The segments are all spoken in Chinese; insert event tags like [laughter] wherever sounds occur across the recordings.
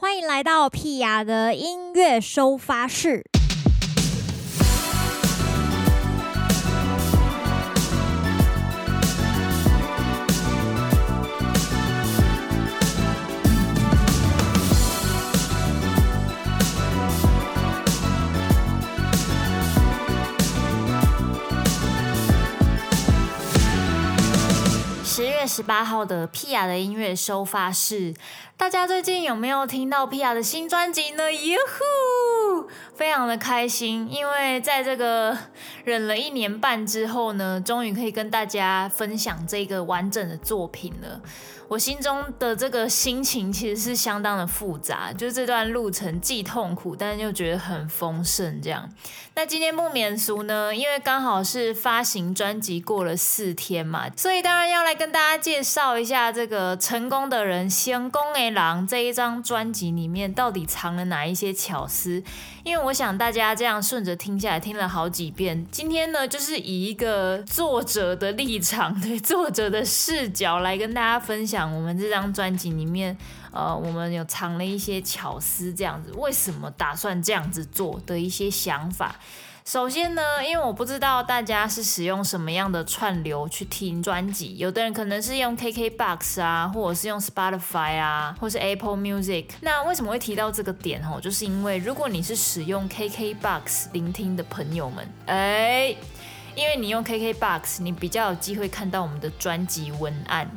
欢迎来到屁雅的音乐收发室。十八号的屁雅的音乐收发室，大家最近有没有听到 Pia 的新专辑呢？耶呼，非常的开心，因为在这个忍了一年半之后呢，终于可以跟大家分享这个完整的作品了。我心中的这个心情其实是相当的复杂，就是这段路程既痛苦，但是又觉得很丰盛。这样，那今天不免俗呢，因为刚好是发行专辑过了四天嘛，所以当然要来跟大家介绍一下这个《成功的人先功的人》这一张专辑里面到底藏了哪一些巧思。因为我想大家这样顺着听下来，听了好几遍，今天呢，就是以一个作者的立场，对作者的视角来跟大家分享。讲我们这张专辑里面，呃，我们有藏了一些巧思，这样子，为什么打算这样子做的一些想法。首先呢，因为我不知道大家是使用什么样的串流去听专辑，有的人可能是用 KKBOX 啊，或者是用 Spotify 啊，或是 Apple Music。那为什么会提到这个点？哦，就是因为如果你是使用 KKBOX 聆听的朋友们，哎，因为你用 KKBOX，你比较有机会看到我们的专辑文案。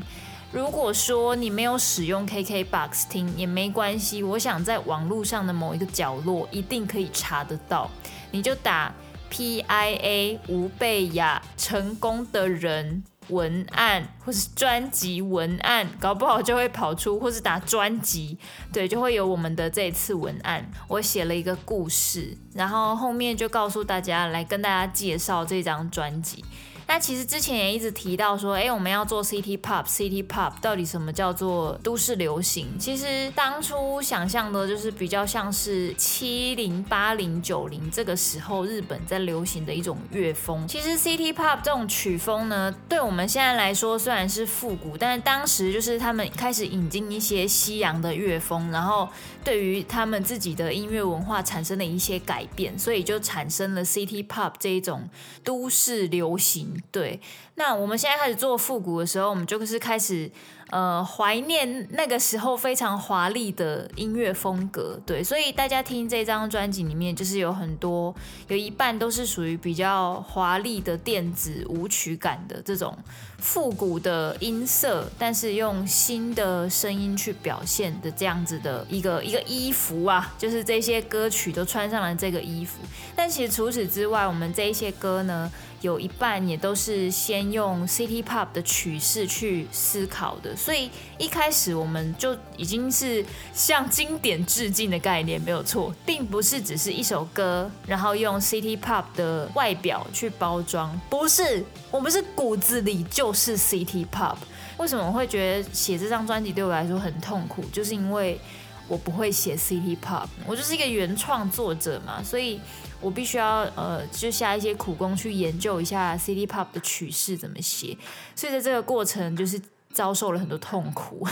如果说你没有使用 KKBOX 听也没关系，我想在网络上的某一个角落一定可以查得到，你就打 PIA 吴贝雅成功的人文案，或是专辑文案，搞不好就会跑出，或是打专辑，对，就会有我们的这一次文案。我写了一个故事，然后后面就告诉大家，来跟大家介绍这张专辑。那其实之前也一直提到说，哎，我们要做 City Pop，City Pop 到底什么叫做都市流行？其实当初想象的就是比较像是七零、八零、九零这个时候日本在流行的一种乐风。其实 City Pop 这种曲风呢，对我们现在来说虽然是复古，但是当时就是他们开始引进一些西洋的乐风，然后对于他们自己的音乐文化产生了一些改变，所以就产生了 City Pop 这一种都市流行。对，那我们现在开始做复古的时候，我们就是开始呃怀念那个时候非常华丽的音乐风格。对，所以大家听这张专辑里面，就是有很多，有一半都是属于比较华丽的电子舞曲感的这种复古的音色，但是用新的声音去表现的这样子的一个一个衣服啊，就是这些歌曲都穿上了这个衣服。但其实除此之外，我们这一些歌呢，有一半也都是先用 City Pop 的曲式去思考的，所以一开始我们就已经是向经典致敬的概念，没有错，并不是只是一首歌，然后用 City Pop 的外表去包装，不是，我们是骨子里就是 City Pop。为什么我会觉得写这张专辑对我来说很痛苦？就是因为我不会写 City Pop，我就是一个原创作者嘛，所以。我必须要呃，就下一些苦功去研究一下 City Pop 的曲式怎么写，所以在这个过程就是遭受了很多痛苦，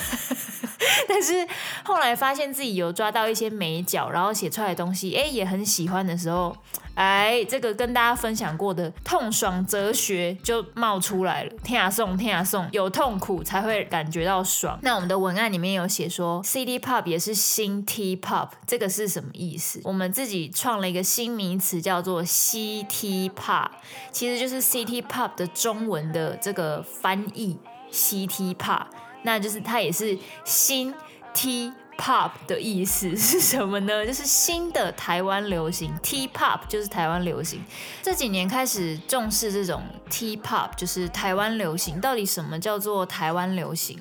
[laughs] 但是后来发现自己有抓到一些美角，然后写出来的东西，哎，也很喜欢的时候。哎，这个跟大家分享过的痛爽哲学就冒出来了。天啊送，天啊送，有痛苦才会感觉到爽。那我们的文案里面有写说，City Pop 也是新 T Pop，这个是什么意思？我们自己创了一个新名词，叫做 CT Pop，其实就是 City Pop 的中文的这个翻译，CT Pop，那就是它也是新 T。Pop 的意思是什么呢？[laughs] 就是新的台湾流行，T-Pop 就是台湾流行。这几年开始重视这种 T-Pop，就是台湾流行。到底什么叫做台湾流行？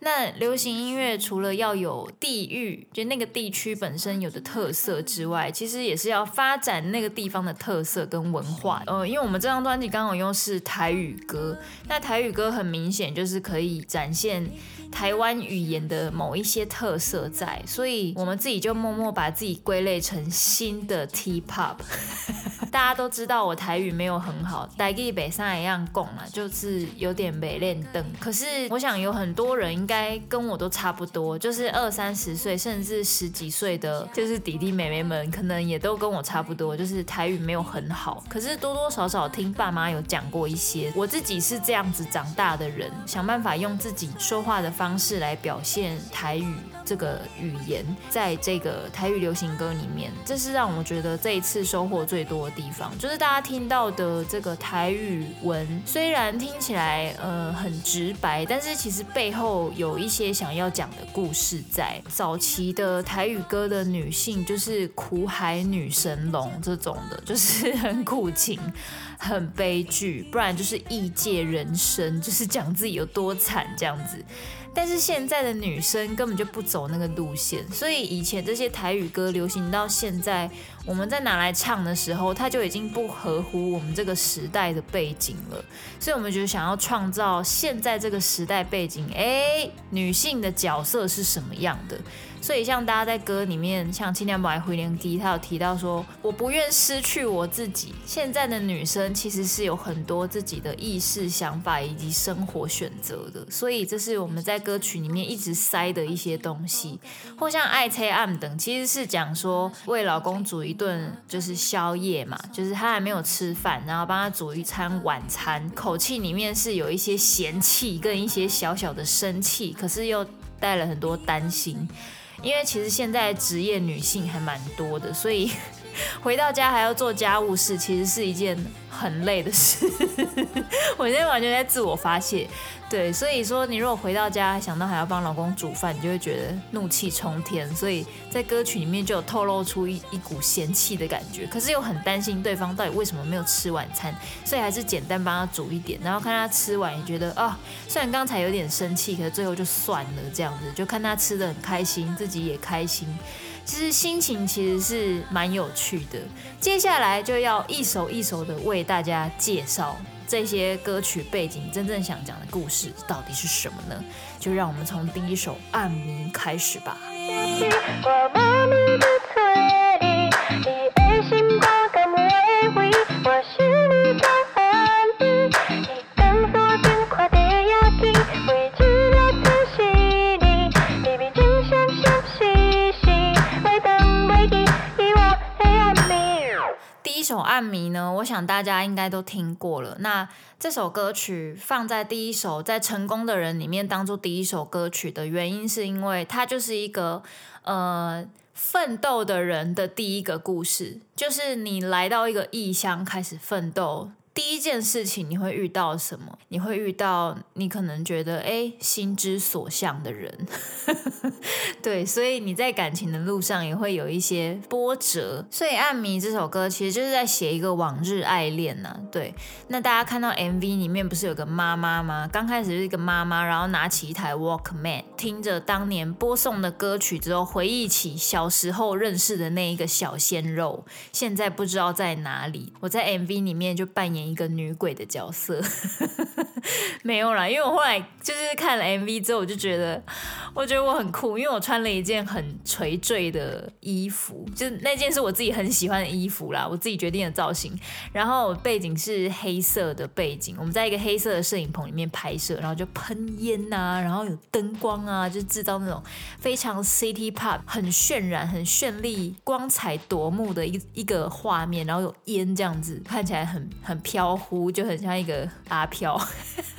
那流行音乐除了要有地域，就那个地区本身有的特色之外，其实也是要发展那个地方的特色跟文化。呃，因为我们这张专辑刚好用是台语歌，那台语歌很明显就是可以展现。台湾语言的某一些特色在，所以我们自己就默默把自己归类成新的 T-pop。[laughs] 大家都知道我台语没有很好，台语北上一样共嘛，就是有点没练灯。可是我想有很多人应该跟我都差不多，就是二三十岁甚至十几岁的，就是弟弟妹妹们，可能也都跟我差不多，就是台语没有很好。可是多多少少听爸妈有讲过一些，我自己是这样子长大的人，想办法用自己说话的方式来表现台语。这个语言在这个台语流行歌里面，这是让我觉得这一次收获最多的地方，就是大家听到的这个台语文，虽然听起来呃很直白，但是其实背后有一些想要讲的故事在。早期的台语歌的女性，就是苦海女神龙这种的，就是很苦情、很悲剧，不然就是异界人生，就是讲自己有多惨这样子。但是现在的女生根本就不走那个路线，所以以前这些台语歌流行到现在，我们在拿来唱的时候，它就已经不合乎我们这个时代的背景了。所以我们就想要创造现在这个时代背景，哎，女性的角色是什么样的？所以，像大家在歌里面，像《青天白回连机》，他有提到说：“我不愿失去我自己。”现在的女生其实是有很多自己的意识、想法以及生活选择的。所以，这是我们在歌曲里面一直塞的一些东西，或像《爱妻暗》等，其实是讲说为老公煮一顿就是宵夜嘛，就是他还没有吃饭，然后帮他煮一餐晚餐，口气里面是有一些嫌弃跟一些小小的生气，可是又带了很多担心。因为其实现在职业女性还蛮多的，所以 [laughs] 回到家还要做家务事，其实是一件很累的事。[laughs] 我现在完全在自我发泄。对，所以说你如果回到家想到还要帮老公煮饭，你就会觉得怒气冲天。所以在歌曲里面就有透露出一一股嫌弃的感觉，可是又很担心对方到底为什么没有吃晚餐，所以还是简单帮他煮一点，然后看他吃完也觉得啊、哦，虽然刚才有点生气，可是最后就算了这样子，就看他吃的很开心，自己也开心，其实心情其实是蛮有趣的。接下来就要一首一首的为大家介绍。这些歌曲背景真正想讲的故事到底是什么呢？就让我们从第一首《暗迷》开始吧。这首《暗暝》呢，我想大家应该都听过了。那这首歌曲放在第一首在成功的人里面当做第一首歌曲的原因，是因为它就是一个呃奋斗的人的第一个故事，就是你来到一个异乡开始奋斗。第一件事情你会遇到什么？你会遇到你可能觉得哎心之所向的人，[laughs] 对，所以你在感情的路上也会有一些波折。所以《暗迷》这首歌其实就是在写一个往日爱恋呐、啊。对，那大家看到 MV 里面不是有个妈妈吗？刚开始是一个妈妈，然后拿起一台 Walkman，听着当年播送的歌曲之后，回忆起小时候认识的那一个小鲜肉，现在不知道在哪里。我在 MV 里面就扮演。一个女鬼的角色 [laughs] 没有啦，因为我后来就是看了 MV 之后，我就觉得，我觉得我很酷，因为我穿了一件很垂坠的衣服，就是那件是我自己很喜欢的衣服啦，我自己决定的造型。然后背景是黑色的背景，我们在一个黑色的摄影棚里面拍摄，然后就喷烟啊，然后有灯光啊，就制造那种非常 City Pop 很渲染、很绚丽、光彩夺目的一一个画面，然后有烟这样子，看起来很很漂。飘忽就很像一个阿飘，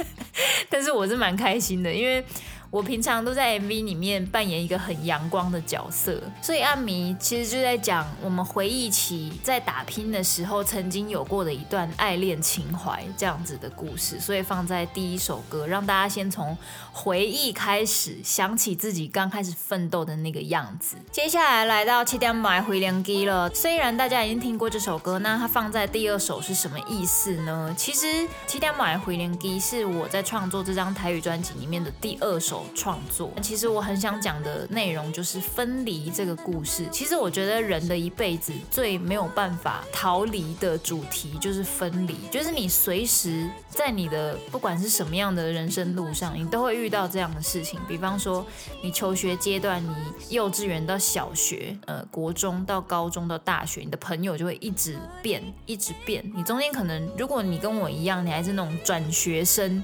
[laughs] 但是我是蛮开心的，因为。我平常都在 MV 里面扮演一个很阳光的角色，所以《暗迷》其实就在讲我们回忆起在打拼的时候曾经有过的一段爱恋情怀这样子的故事，所以放在第一首歌，让大家先从回忆开始，想起自己刚开始奋斗的那个样子。接下来来到《七点买回连机》了，虽然大家已经听过这首歌，那它放在第二首是什么意思呢？其实《七点买回连机》是我在创作这张台语专辑里面的第二首。创作。其实我很想讲的内容就是分离这个故事。其实我觉得人的一辈子最没有办法逃离的主题就是分离，就是你随时在你的不管是什么样的人生路上，你都会遇到这样的事情。比方说你求学阶段，你幼稚园到小学，呃，国中到高中到大学，你的朋友就会一直变，一直变。你中间可能，如果你跟我一样，你还是那种转学生。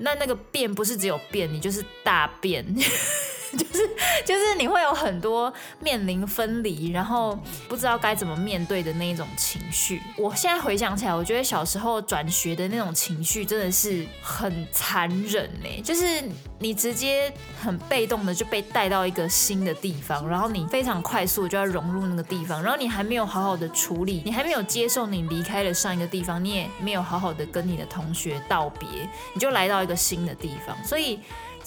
那那个便不是只有便，你就是大便。就是就是你会有很多面临分离，然后不知道该怎么面对的那一种情绪。我现在回想起来，我觉得小时候转学的那种情绪真的是很残忍呢。就是你直接很被动的就被带到一个新的地方，然后你非常快速就要融入那个地方，然后你还没有好好的处理，你还没有接受你离开了上一个地方，你也没有好好的跟你的同学道别，你就来到一个新的地方，所以。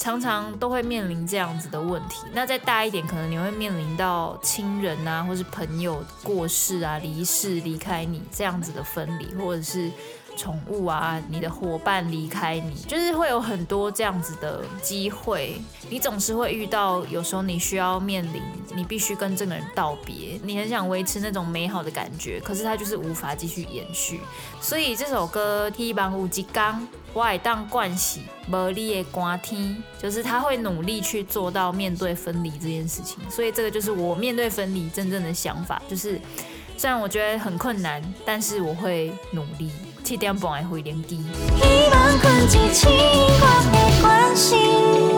常常都会面临这样子的问题。那再大一点，可能你会面临到亲人啊，或是朋友过世啊、离世、离开你这样子的分离，或者是宠物啊，你的伙伴离开你，就是会有很多这样子的机会。你总是会遇到，有时候你需要面临，你必须跟这个人道别。你很想维持那种美好的感觉，可是它就是无法继续延续。所以这首歌《希望有一天我会当关系无你的寒天》，就是他会努力去做到面对分离这件事情。所以这个就是我面对分离真正的想法，就是虽然我觉得很困难，但是我会努力。七点半的回连机。希望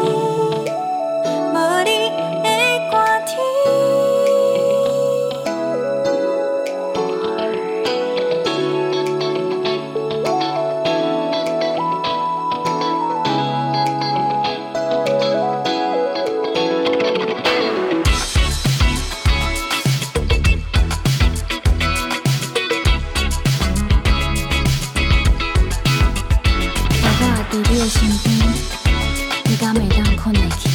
困一醒，我的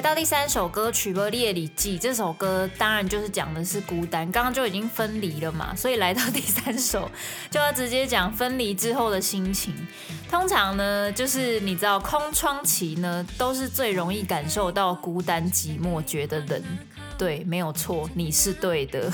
来到。第三首歌曲《不列里记》这首歌当然就是讲的是孤单，刚刚就已经分离了嘛，所以来到第三首就要直接讲分离之后的心情。通常呢，就是你知道空窗期呢，都是最容易感受到孤单寂寞，觉得冷。对，没有错，你是对的。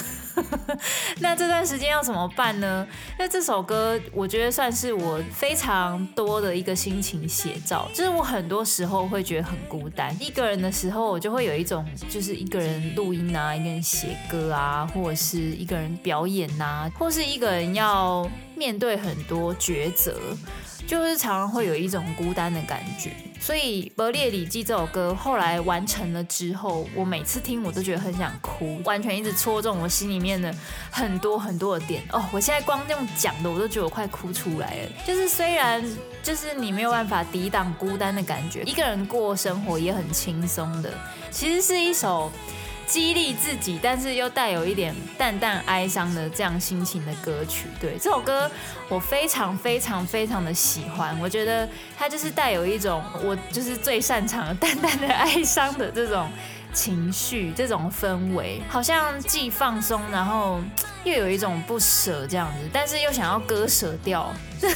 [laughs] 那这段时间要怎么办呢？那这首歌我觉得算是我非常多的一个心情写照。就是我很多时候会觉得很孤单，一个人的时候，我就会有一种就是一个人录音啊，一个人写歌啊，或者是一个人表演啊，或是一个人要面对很多抉择。就是常常会有一种孤单的感觉，所以《伯列里记》这首歌后来完成了之后，我每次听我都觉得很想哭，完全一直戳中我心里面的很多很多的点哦。我现在光用讲的，我都觉得我快哭出来了。就是虽然就是你没有办法抵挡孤单的感觉，一个人过生活也很轻松的，其实是一首。激励自己，但是又带有一点淡淡哀伤的这样心情的歌曲。对，这首歌，我非常非常非常的喜欢。我觉得它就是带有一种我就是最擅长的淡淡的哀伤的这种情绪，这种氛围，好像既放松，然后又有一种不舍这样子，但是又想要割舍掉。[laughs]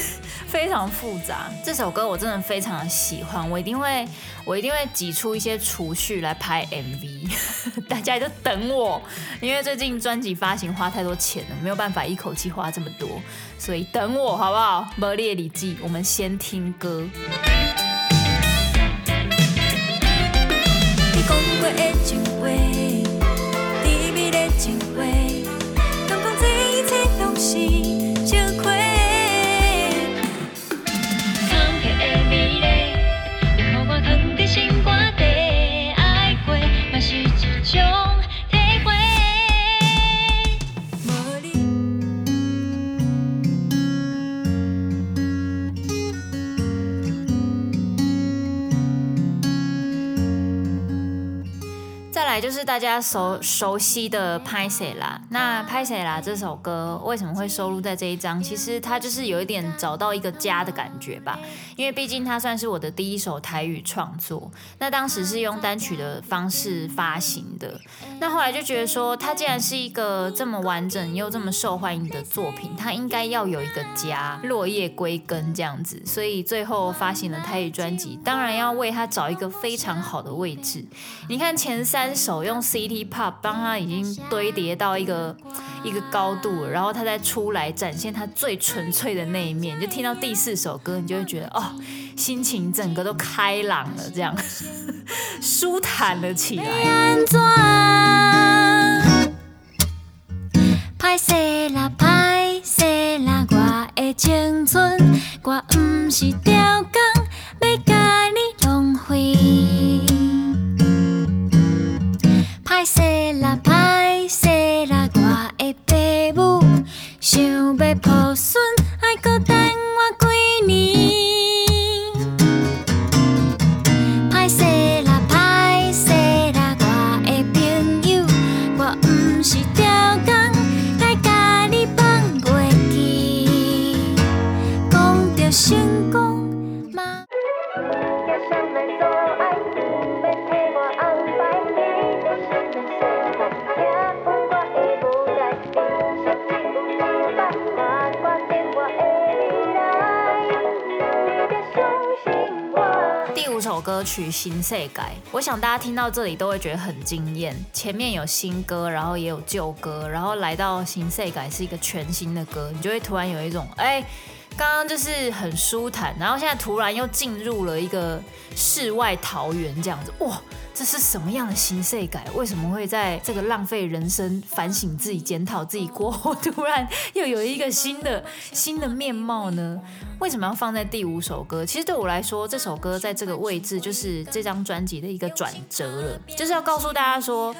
非常复杂，这首歌我真的非常的喜欢，我一定会，我一定会挤出一些储蓄来拍 MV，[laughs] 大家就等我，因为最近专辑发行花太多钱了，没有办法一口气花这么多，所以等我好不好？不列里记，我们先听歌。就是大家熟熟悉的《拍谁啦》，那《拍谁啦》这首歌为什么会收录在这一张？其实它就是有一点找到一个家的感觉吧，因为毕竟它算是我的第一首台语创作，那当时是用单曲的方式发行的。那后来就觉得说，它既然是一个这么完整又这么受欢迎的作品，它应该要有一个家，落叶归根这样子，所以最后发行了台语专辑，当然要为它找一个非常好的位置。你看前三。手用 City Pop 帮他已经堆叠到一个一个高度，然后他再出来展现他最纯粹的那一面，就听到第四首歌，你就会觉得哦，心情整个都开朗了，这样 [laughs] 舒坦了起来。青春，我不是吊工，要甲你浪费。歹势啦，歹势啦，我的爸母想要抱孙，爱搁等曲《新世界》，我想大家听到这里都会觉得很惊艳。前面有新歌，然后也有旧歌，然后来到《新世界》是一个全新的歌，你就会突然有一种哎，刚刚就是很舒坦，然后现在突然又进入了一个世外桃源这样子，哇！这是什么样的新世界？为什么会在这个浪费人生、反省自己、检讨自己过后，突然又有一个新的新的面貌呢？[laughs] 为什么要放在第五首歌？其实对我来说，这首歌在这个位置就是这张专辑的一个转折了，就是要告诉大家说。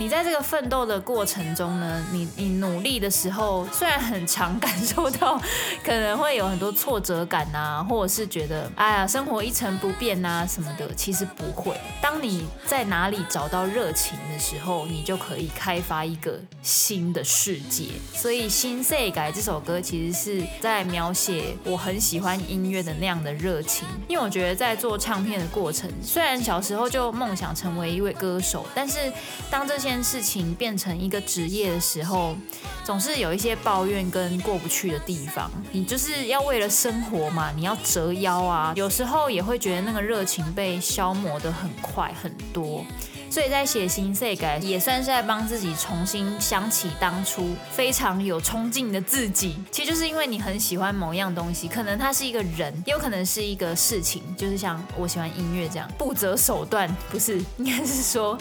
你在这个奋斗的过程中呢，你你努力的时候，虽然很常感受到可能会有很多挫折感啊，或者是觉得哎呀生活一成不变啊什么的，其实不会。当你在哪里找到热情的时候，你就可以开发一个新的世界。所以《新世改》这首歌其实是在描写我很喜欢音乐的那样的热情。因为我觉得在做唱片的过程，虽然小时候就梦想成为一位歌手，但是当这些件事情变成一个职业的时候，总是有一些抱怨跟过不去的地方。你就是要为了生活嘛，你要折腰啊，有时候也会觉得那个热情被消磨得很快很多。所以在写新世界也算是在帮自己重新想起当初非常有冲劲的自己。其实就是因为你很喜欢某样东西，可能它是一个人，也有可能是一个事情，就是像我喜欢音乐这样，不择手段，不是，应该是说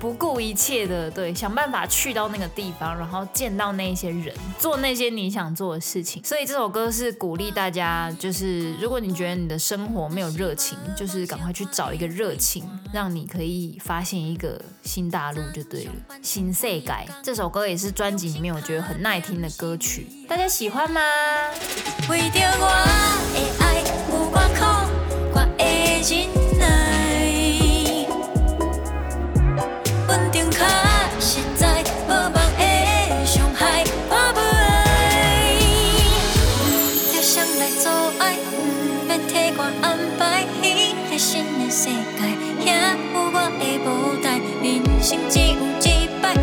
不顾一切的，对，想办法去到那个地方，然后见到那些人，做那些你想做的事情。所以这首歌是鼓励大家，就是如果你觉得你的生活没有热情，就是赶快去找一个热情，让你可以发现。一个新大陆就对了，新世界。这首歌也是专辑里面我觉得很耐听的歌曲，大家喜欢吗？为着我的爱，有我苦，我的忍我的无心只有一摆，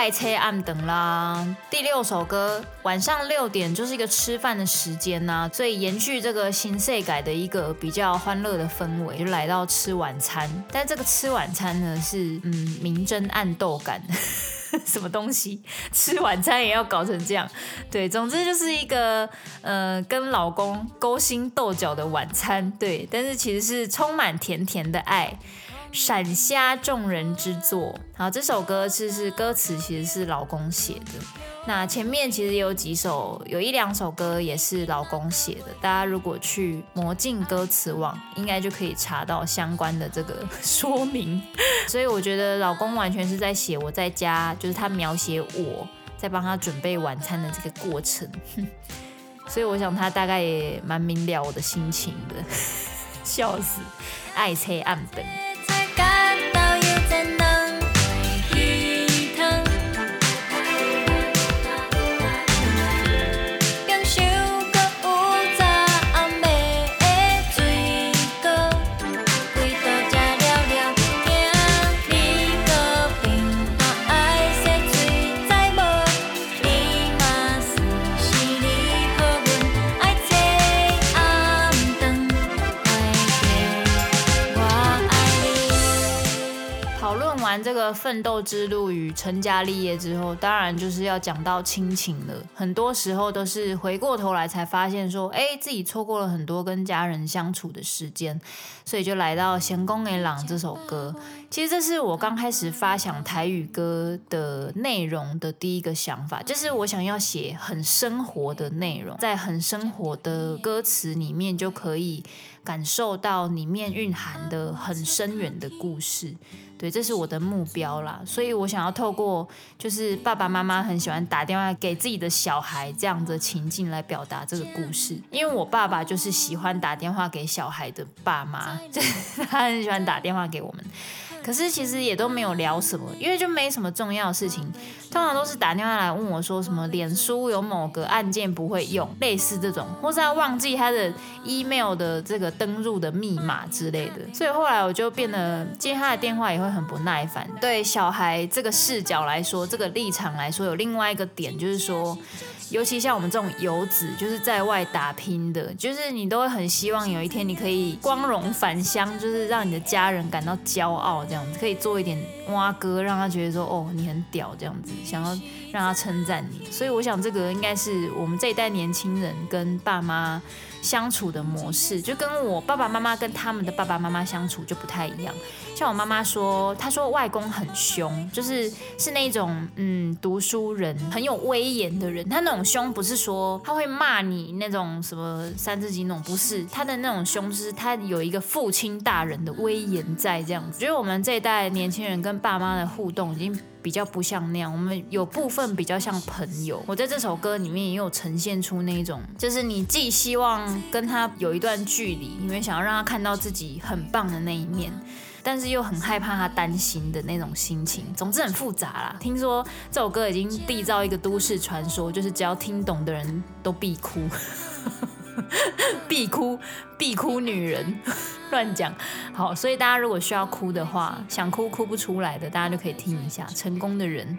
爱车暗灯啦，第六首歌，晚上六点就是一个吃饭的时间呐、啊，所以延续这个新世改的一个比较欢乐的氛围，就来到吃晚餐。但这个吃晚餐呢，是嗯明争暗斗感，[laughs] 什么东西？吃晚餐也要搞成这样？对，总之就是一个呃跟老公勾心斗角的晚餐。对，但是其实是充满甜甜的爱。闪瞎众人之作。好，这首歌其实是歌词其实是老公写的。那前面其实有几首，有一两首歌也是老公写的。大家如果去魔镜歌词网，应该就可以查到相关的这个说明。[laughs] 所以我觉得老公完全是在写我在家，就是他描写我在帮他准备晚餐的这个过程。[laughs] 所以我想他大概也蛮明了我的心情的，[laughs] 笑死，爱车暗本。个奋斗之路与成家立业之后，当然就是要讲到亲情了。很多时候都是回过头来才发现说，哎，自己错过了很多跟家人相处的时间，所以就来到《闲公给朗》这首歌。其实这是我刚开始发想台语歌的内容的第一个想法，就是我想要写很生活的内容，在很生活的歌词里面就可以感受到里面蕴含的很深远的故事。对，这是我的目标啦，所以我想要透过就是爸爸妈妈很喜欢打电话给自己的小孩这样的情境来表达这个故事，因为我爸爸就是喜欢打电话给小孩的爸妈，[laughs] 他很喜欢打电话给我们。可是其实也都没有聊什么，因为就没什么重要的事情，通常都是打电话来问我说什么脸书有某个按键不会用，类似这种，或是要忘记他的 email 的这个登入的密码之类的。所以后来我就变得接他的电话也会很不耐烦。对小孩这个视角来说，这个立场来说，有另外一个点就是说。尤其像我们这种游子，就是在外打拼的，就是你都会很希望有一天你可以光荣返乡，就是让你的家人感到骄傲，这样子可以做一点挖哥，让他觉得说哦，你很屌这样子，想要让他称赞你。所以我想这个应该是我们这一代年轻人跟爸妈相处的模式，就跟我爸爸妈妈跟他们的爸爸妈妈相处就不太一样。像我妈妈说，她说外公很凶，就是是那种嗯读书人很有威严的人。他那种凶不是说他会骂你那种什么三字经那种，不是他的那种凶，就是他有一个父亲大人的威严在这样子。觉得我们这一代年轻人跟爸妈的互动已经比较不像那样，我们有部分比较像朋友。我在这首歌里面也有呈现出那种，就是你既希望跟他有一段距离，因为想要让他看到自己很棒的那一面。但是又很害怕他担心的那种心情，总之很复杂啦。听说这首歌已经缔造一个都市传说，就是只要听懂的人都必哭，[laughs] 必哭，必哭女人，[laughs] 乱讲。好，所以大家如果需要哭的话，想哭哭不出来的，大家就可以听一下《成功的人》。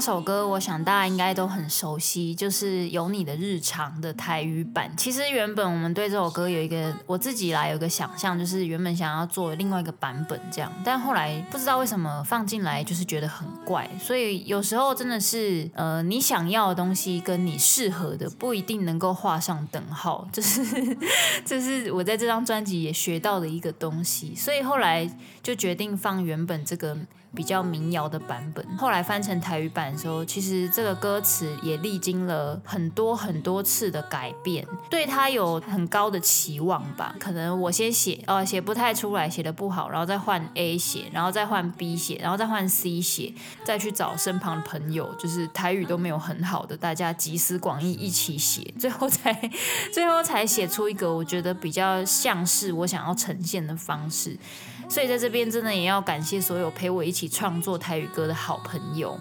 八首歌，我想大家应该都很熟悉，就是有你的日常的台语版。其实原本我们对这首歌有一个我自己来有一个想象，就是原本想要做另外一个版本这样，但后来不知道为什么放进来就是觉得很怪。所以有时候真的是，呃，你想要的东西跟你适合的不一定能够画上等号，这是 [laughs] 这是我在这张专辑也学到的一个东西。所以后来就决定放原本这个。比较民谣的版本，后来翻成台语版的时候，其实这个歌词也历经了很多很多次的改变，对他有很高的期望吧。可能我先写，哦，写不太出来，写得不好，然后再换 A 写，然后再换 B 写，然后再换 C 写，再去找身旁的朋友，就是台语都没有很好的，大家集思广益一起写，[laughs] 最后才最后才写出一个我觉得比较像是我想要呈现的方式。所以在这边真的也要感谢所有陪我一起创作台语歌的好朋友，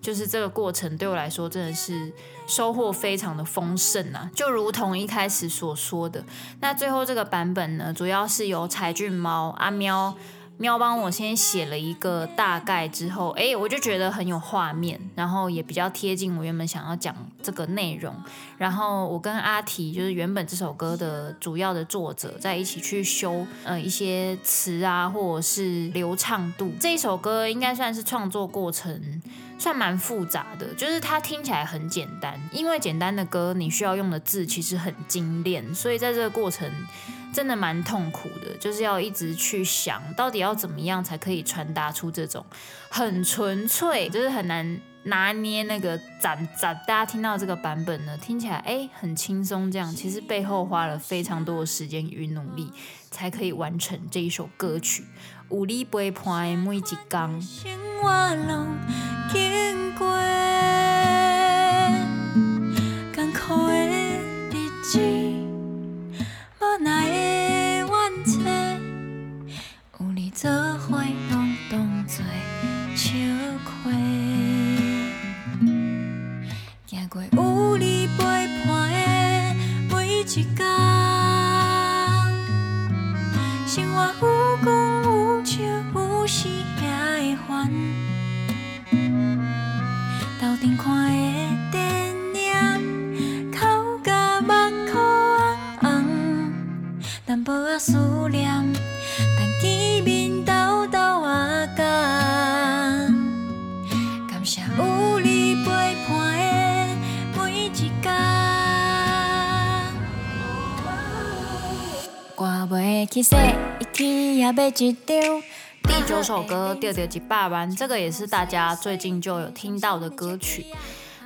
就是这个过程对我来说真的是收获非常的丰盛啊！就如同一开始所说的，那最后这个版本呢，主要是由柴俊猫阿喵。喵帮我先写了一个大概之后，哎，我就觉得很有画面，然后也比较贴近我原本想要讲这个内容。然后我跟阿提，就是原本这首歌的主要的作者，在一起去修呃一些词啊，或者是流畅度。这一首歌应该算是创作过程算蛮复杂的，就是它听起来很简单，因为简单的歌你需要用的字其实很精炼，所以在这个过程。真的蛮痛苦的，就是要一直去想到底要怎么样才可以传达出这种很纯粹，就是很难拿捏那个赞赞。大家听到这个版本呢，听起来哎很轻松，这样其实背后花了非常多的时间与努力，才可以完成这一首歌曲。有你陪伴的每一天。那会冤切，有你做伙，拢当作笑话。走过有你陪伴的每一天，生活有光有笑，有时也会烦。头顶看的。薄仔思念，但见面斗斗啊干。感谢有你陪伴的每一天。挂袂起说，一天也要一张。第九首歌《丢丢几百万》，这个也是大家最近就有听到的歌曲。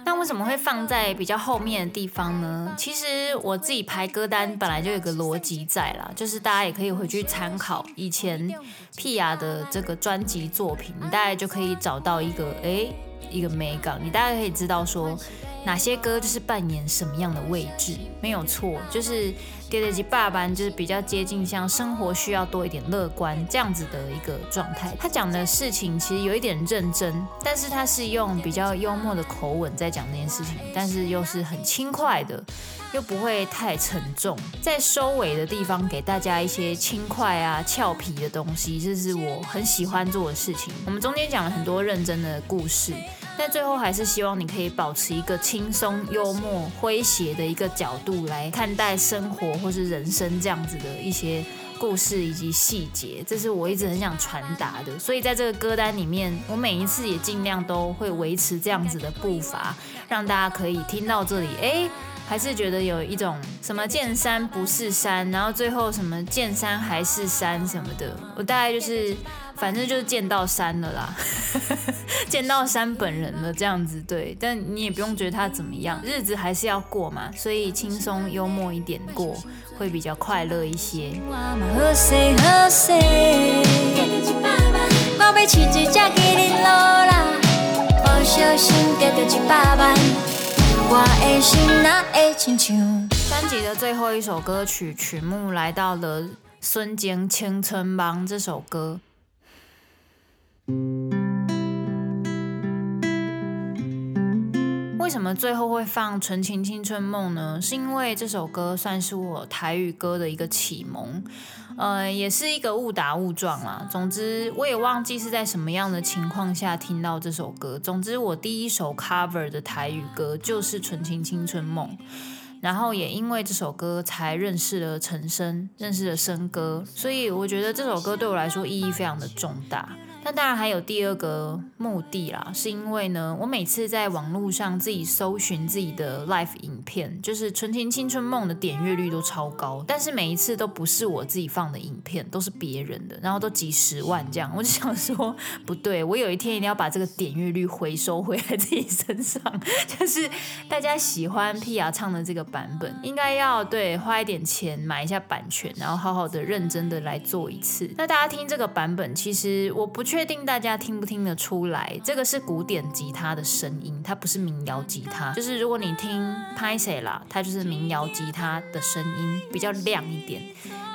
那为什么会放在比较后面的地方呢？其实我自己排歌单本来就有个逻辑在啦，就是大家也可以回去参考以前屁雅的这个专辑作品，你大概就可以找到一个诶一个美感，你大概可以知道说哪些歌就是扮演什么样的位置，没有错，就是。给的及爸爸就是比较接近像生活需要多一点乐观这样子的一个状态。他讲的事情其实有一点认真，但是他是用比较幽默的口吻在讲这件事情，但是又是很轻快的，又不会太沉重。在收尾的地方给大家一些轻快啊、俏皮的东西，这是我很喜欢做的事情。我们中间讲了很多认真的故事。但最后还是希望你可以保持一个轻松、幽默、诙谐的一个角度来看待生活或是人生这样子的一些故事以及细节，这是我一直很想传达的。所以在这个歌单里面，我每一次也尽量都会维持这样子的步伐，让大家可以听到这里，哎，还是觉得有一种什么见山不是山，然后最后什么见山还是山什么的。我大概就是。反正就是见到山了啦，[laughs] 见到山本人了这样子对，但你也不用觉得他怎么样，日子还是要过嘛，所以轻松幽默一点过会比较快乐一些。专辑的最后一首歌曲曲目来到了《孙坚青春梦》这首歌。为什么最后会放《纯情青春梦》呢？是因为这首歌算是我台语歌的一个启蒙，呃，也是一个误打误撞啦。总之，我也忘记是在什么样的情况下听到这首歌。总之，我第一首 cover 的台语歌就是《纯情青春梦》。然后也因为这首歌才认识了陈升，认识了升哥，所以我觉得这首歌对我来说意义非常的重大。但当然还有第二个目的啦，是因为呢，我每次在网络上自己搜寻自己的 live 影片，就是《纯情青春梦》的点阅率都超高，但是每一次都不是我自己放的影片，都是别人的，然后都几十万这样。我就想说，不对，我有一天一定要把这个点阅率回收回来自己身上。[laughs] 就是大家喜欢 Pia 唱的这个版本，应该要对花一点钱买一下版权，然后好好的认真的来做一次。那大家听这个版本，其实我不确定大家听不听得出来，这个是古典吉他的声音，它不是民谣吉他。就是如果你听拍谁啦，它就是民谣吉他的声音，比较亮一点。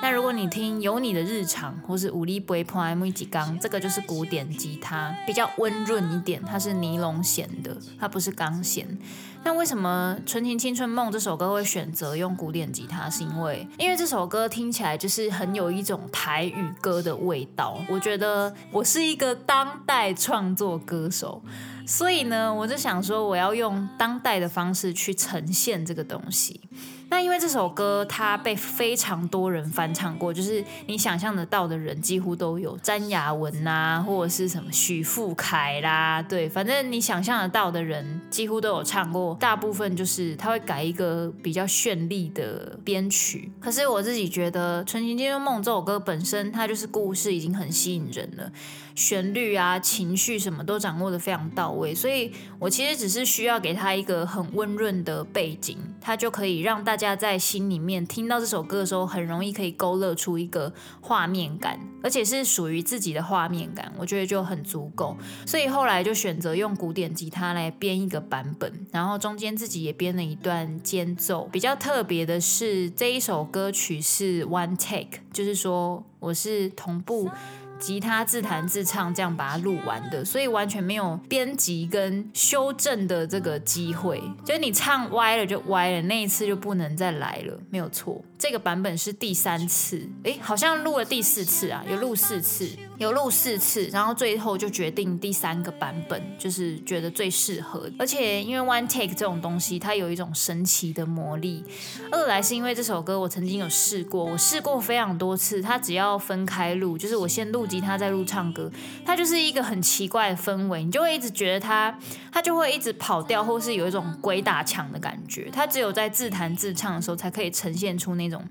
那如果你听有你的日常，或是五力杯碰 M 几钢，这个就是古典吉他，比较温润一点，它是尼龙弦的，它不是钢弦。那为什么《纯情青春梦》这首歌会选择用古典吉他？是因为因为这首歌听起来就是很有一种台语歌的味道。我觉得我是一个当代创作歌手，所以呢，我就想说我要用当代的方式去呈现这个东西。那因为这首歌它被非常多人翻唱过，就是你想象得到的人几乎都有，詹雅雯呐，或者是什么许富凯啦，对，反正你想象得到的人几乎都有唱过。大部分就是他会改一个比较绚丽的编曲。可是我自己觉得《纯情青春梦》这首歌本身它就是故事已经很吸引人了，旋律啊、情绪什么都掌握得非常到位，所以我其实只是需要给他一个很温润的背景，它就可以让大家在心里面听到这首歌的时候，很容易可以勾勒出一个画面感，而且是属于自己的画面感，我觉得就很足够。所以后来就选择用古典吉他来编一个版本，然后中间自己也编了一段间奏。比较特别的是，这一首歌曲是 one take，就是说我是同步。吉他自弹自唱，这样把它录完的，所以完全没有编辑跟修正的这个机会。就是你唱歪了就歪了，那一次就不能再来了，没有错。这个版本是第三次，诶，好像录了第四次啊，有录四次，有录四次，然后最后就决定第三个版本，就是觉得最适合。而且因为 one take 这种东西，它有一种神奇的魔力。二来是因为这首歌我曾经有试过，我试过非常多次，它只要分开录，就是我先录。吉他再录唱歌，它就是一个很奇怪的氛围，你就会一直觉得它，它就会一直跑调，或是有一种鬼打墙的感觉。它只有在自弹自唱的时候，才可以呈现出那种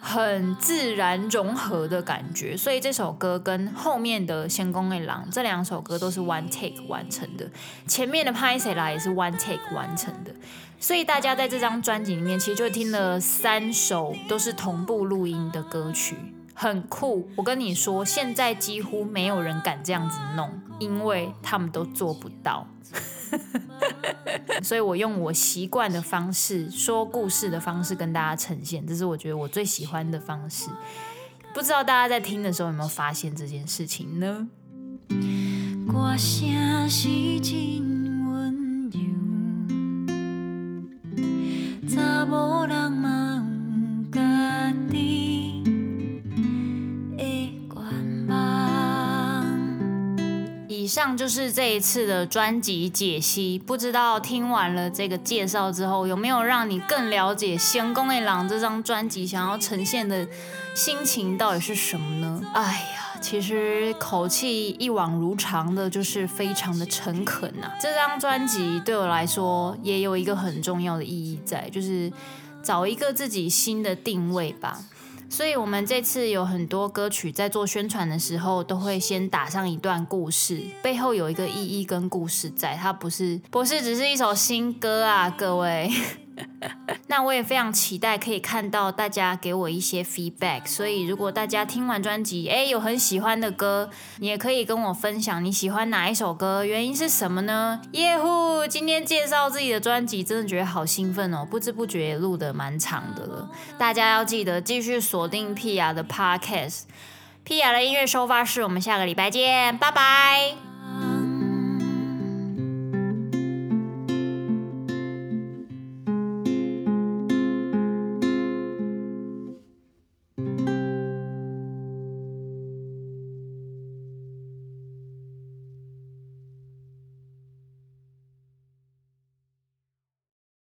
很自然融合的感觉。所以这首歌跟后面的《仙宫的狼》这两首歌都是 one take 完成的，前面的《拍谁啦》也是 one take 完成的。所以大家在这张专辑里面，其实就听了三首都是同步录音的歌曲。很酷，我跟你说，现在几乎没有人敢这样子弄，因为他们都做不到。[laughs] 所以我用我习惯的方式，说故事的方式跟大家呈现，这是我觉得我最喜欢的方式。不知道大家在听的时候有没有发现这件事情呢？歌声是真温柔，上就是这一次的专辑解析，不知道听完了这个介绍之后，有没有让你更了解《仙公的狼》这张专辑想要呈现的心情到底是什么呢？哎呀，其实口气一往如常的，就是非常的诚恳呐、啊。这张专辑对我来说也有一个很重要的意义在，就是找一个自己新的定位吧。所以，我们这次有很多歌曲在做宣传的时候，都会先打上一段故事，背后有一个意义跟故事在，它不是不是只是一首新歌啊，各位。[laughs] 那我也非常期待可以看到大家给我一些 feedback，所以如果大家听完专辑，哎，有很喜欢的歌，你也可以跟我分享你喜欢哪一首歌，原因是什么呢？耶呼！今天介绍自己的专辑，真的觉得好兴奋哦，不知不觉也录得蛮长的了。大家要记得继续锁定 Pia 的 podcast，Pia 的音乐收发室，我们下个礼拜见，拜拜。